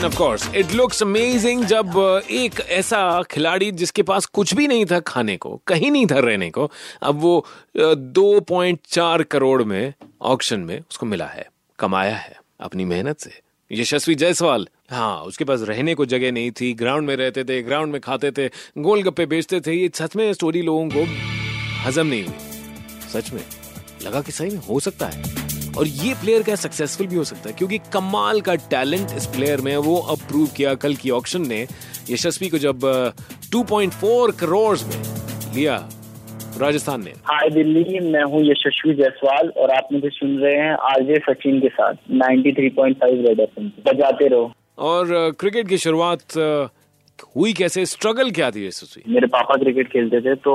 Of course it looks amazing जब uh, एक ऐसा खिलाड़ी जिसके पास कुछ भी नहीं था खाने को कहीं नहीं था रहने को अब वो uh, दो पॉइंट चार करोड़ में ऑक्शन में उसको मिला है कमाया है अपनी मेहनत से। यशस्वी जायसवाल हाँ उसके पास रहने को जगह नहीं थी ग्राउंड में रहते थे ग्राउंड में खाते थे गोलगप्पे बेचते थे ये सच में स्टोरी लोगों को हजम नहीं हुई। सच में लगा कि सही में हो सकता है। और ये प्लेयर क्या सक्सेसफुल भी हो सकता है क्योंकि कमाल का टैलेंट इस प्लेयर में वो अप्रूव किया कल की ऑक्शन ने यशस्वी को जब 2.4 करोड़ में लिया राजस्थान ने। हाय दिल्ली मैं हूँ यशस्वी जायसवाल और आप मुझे सुन रहे हैं आरजे सचिन के साथ 93.5 रेड एफएम बजाते रहो। और क्रिकेट की शुरुआत हुई कैसे? स्ट्रगल क्या थी मेरे पापा क्रिकेट खेलते थे तो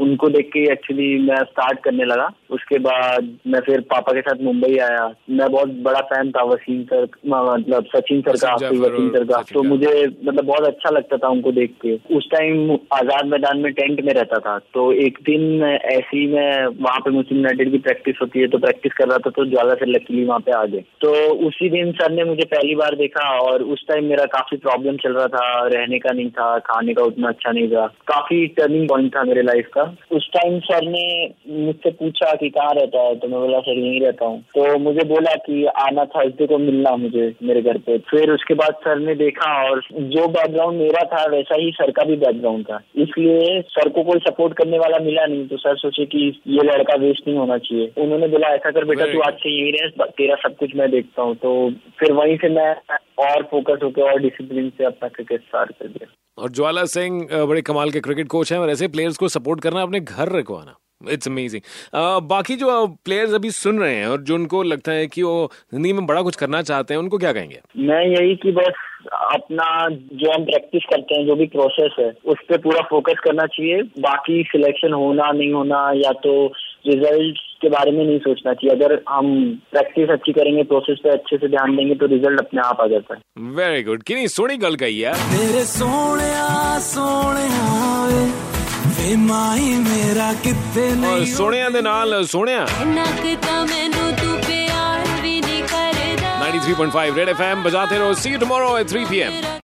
उनको देख के एक्चुअली मैं स्टार्ट करने लगा। उसके बाद मैं फिर पापा के साथ मुंबई आया। मैं बहुत बड़ा फ़ैन था वसीम सर मतलब सचिन सर का वसीम सर का। तो मुझे मतलब बहुत अच्छा लगता था उनको देख के। उस टाइम आज़ाद मैदान में टेंट में रहता था। तो एक दिन ऐसी मैं वहाँ पे मुस्लिम यूनाइटेड की प्रैक्टिस होती है तो प्रैक्टिस कर रहा था तो ज़्यादा से लकीली वहाँ पे आ गए। तो उसी दिन सर ने मुझे पहली बार देखा और उस टाइम मेरा काफ़ी प्रॉब्लम चल रहा था रहने का नहीं था खाने का उतना अच्छा नहीं था। काफ़ी टर्निंग पॉइंट था मेरे लाइफ का। उस टाइम सर ने मुझसे पूछा कि कहाँ रहता है तो मैं बोला सर यहीं रहता हूँ। तो मुझे बोला कि आना थर्सडे को मिलना मुझे मेरे घर पे। फिर उसके बाद सर ने देखा और जो बैकग्राउंड मेरा था वैसा ही सर का भी बैकग्राउंड था। इसलिए सर को कोई सपोर्ट करने वाला मिला नहीं तो सर सोचे कि ये लड़का वेस्ट नहीं होना चाहिए। उन्होंने बोला ऐसा कर बेटा तू आज से यही रहे तेरा सब कुछ मैं देखता हूँ। तो फिर वहीं से मैं और फोकस होकर और डिसिप्लिन से अपना क्रिकेट स्टार्ट कर दिया। और ज्वाला सिंह बड़े कमाल के क्रिकेट कोच हैं और ऐसे प्लेयर्स को सपोर्ट करना अपने घर रखवाना। इट्स अमेजिंग बाकी जो प्लेयर्स अभी सुन रहे हैं और जो उनको लगता है कि वो ज़िंदगी में बड़ा कुछ करना चाहते हैं उनको क्या कहेंगे? मैं यही कि बस अपना जो हम प्रैक्टिस करते हैं जो भी प्रोसेस है उस पर पूरा फोकस करना चाहिए। बाकी सिलेक्शन होना नहीं होना या तो रिज़ल्ट के बारे में नहीं सोचना चाहिए अगर हम प्रैक्टिस अच्छी करेंगे प्रोसेस पे अच्छे से ध्यान देंगे तो रिजल्ट अपने आप आ जाता है वेरी गुड कि नहीं सोनी गल कही यार मेरे सोने सोने ਵੇ ਮਾਈ ਮੇਰਾ ਕਿੱਥੇ ਨਹੀਂ ਸੋਹਣਿਆਂ ਦੇ ਨਾਲ ਸੋਹਣਿਆ ਨੱਕ ਤਾਂ ਮੈਨੂੰ ਤੂੰ ਪਿਆਰ ਵੀ ਨਹੀਂ ਕਰਦਾ 93.5 Red FM बजाते रहो see you tomorrow at 3 p.m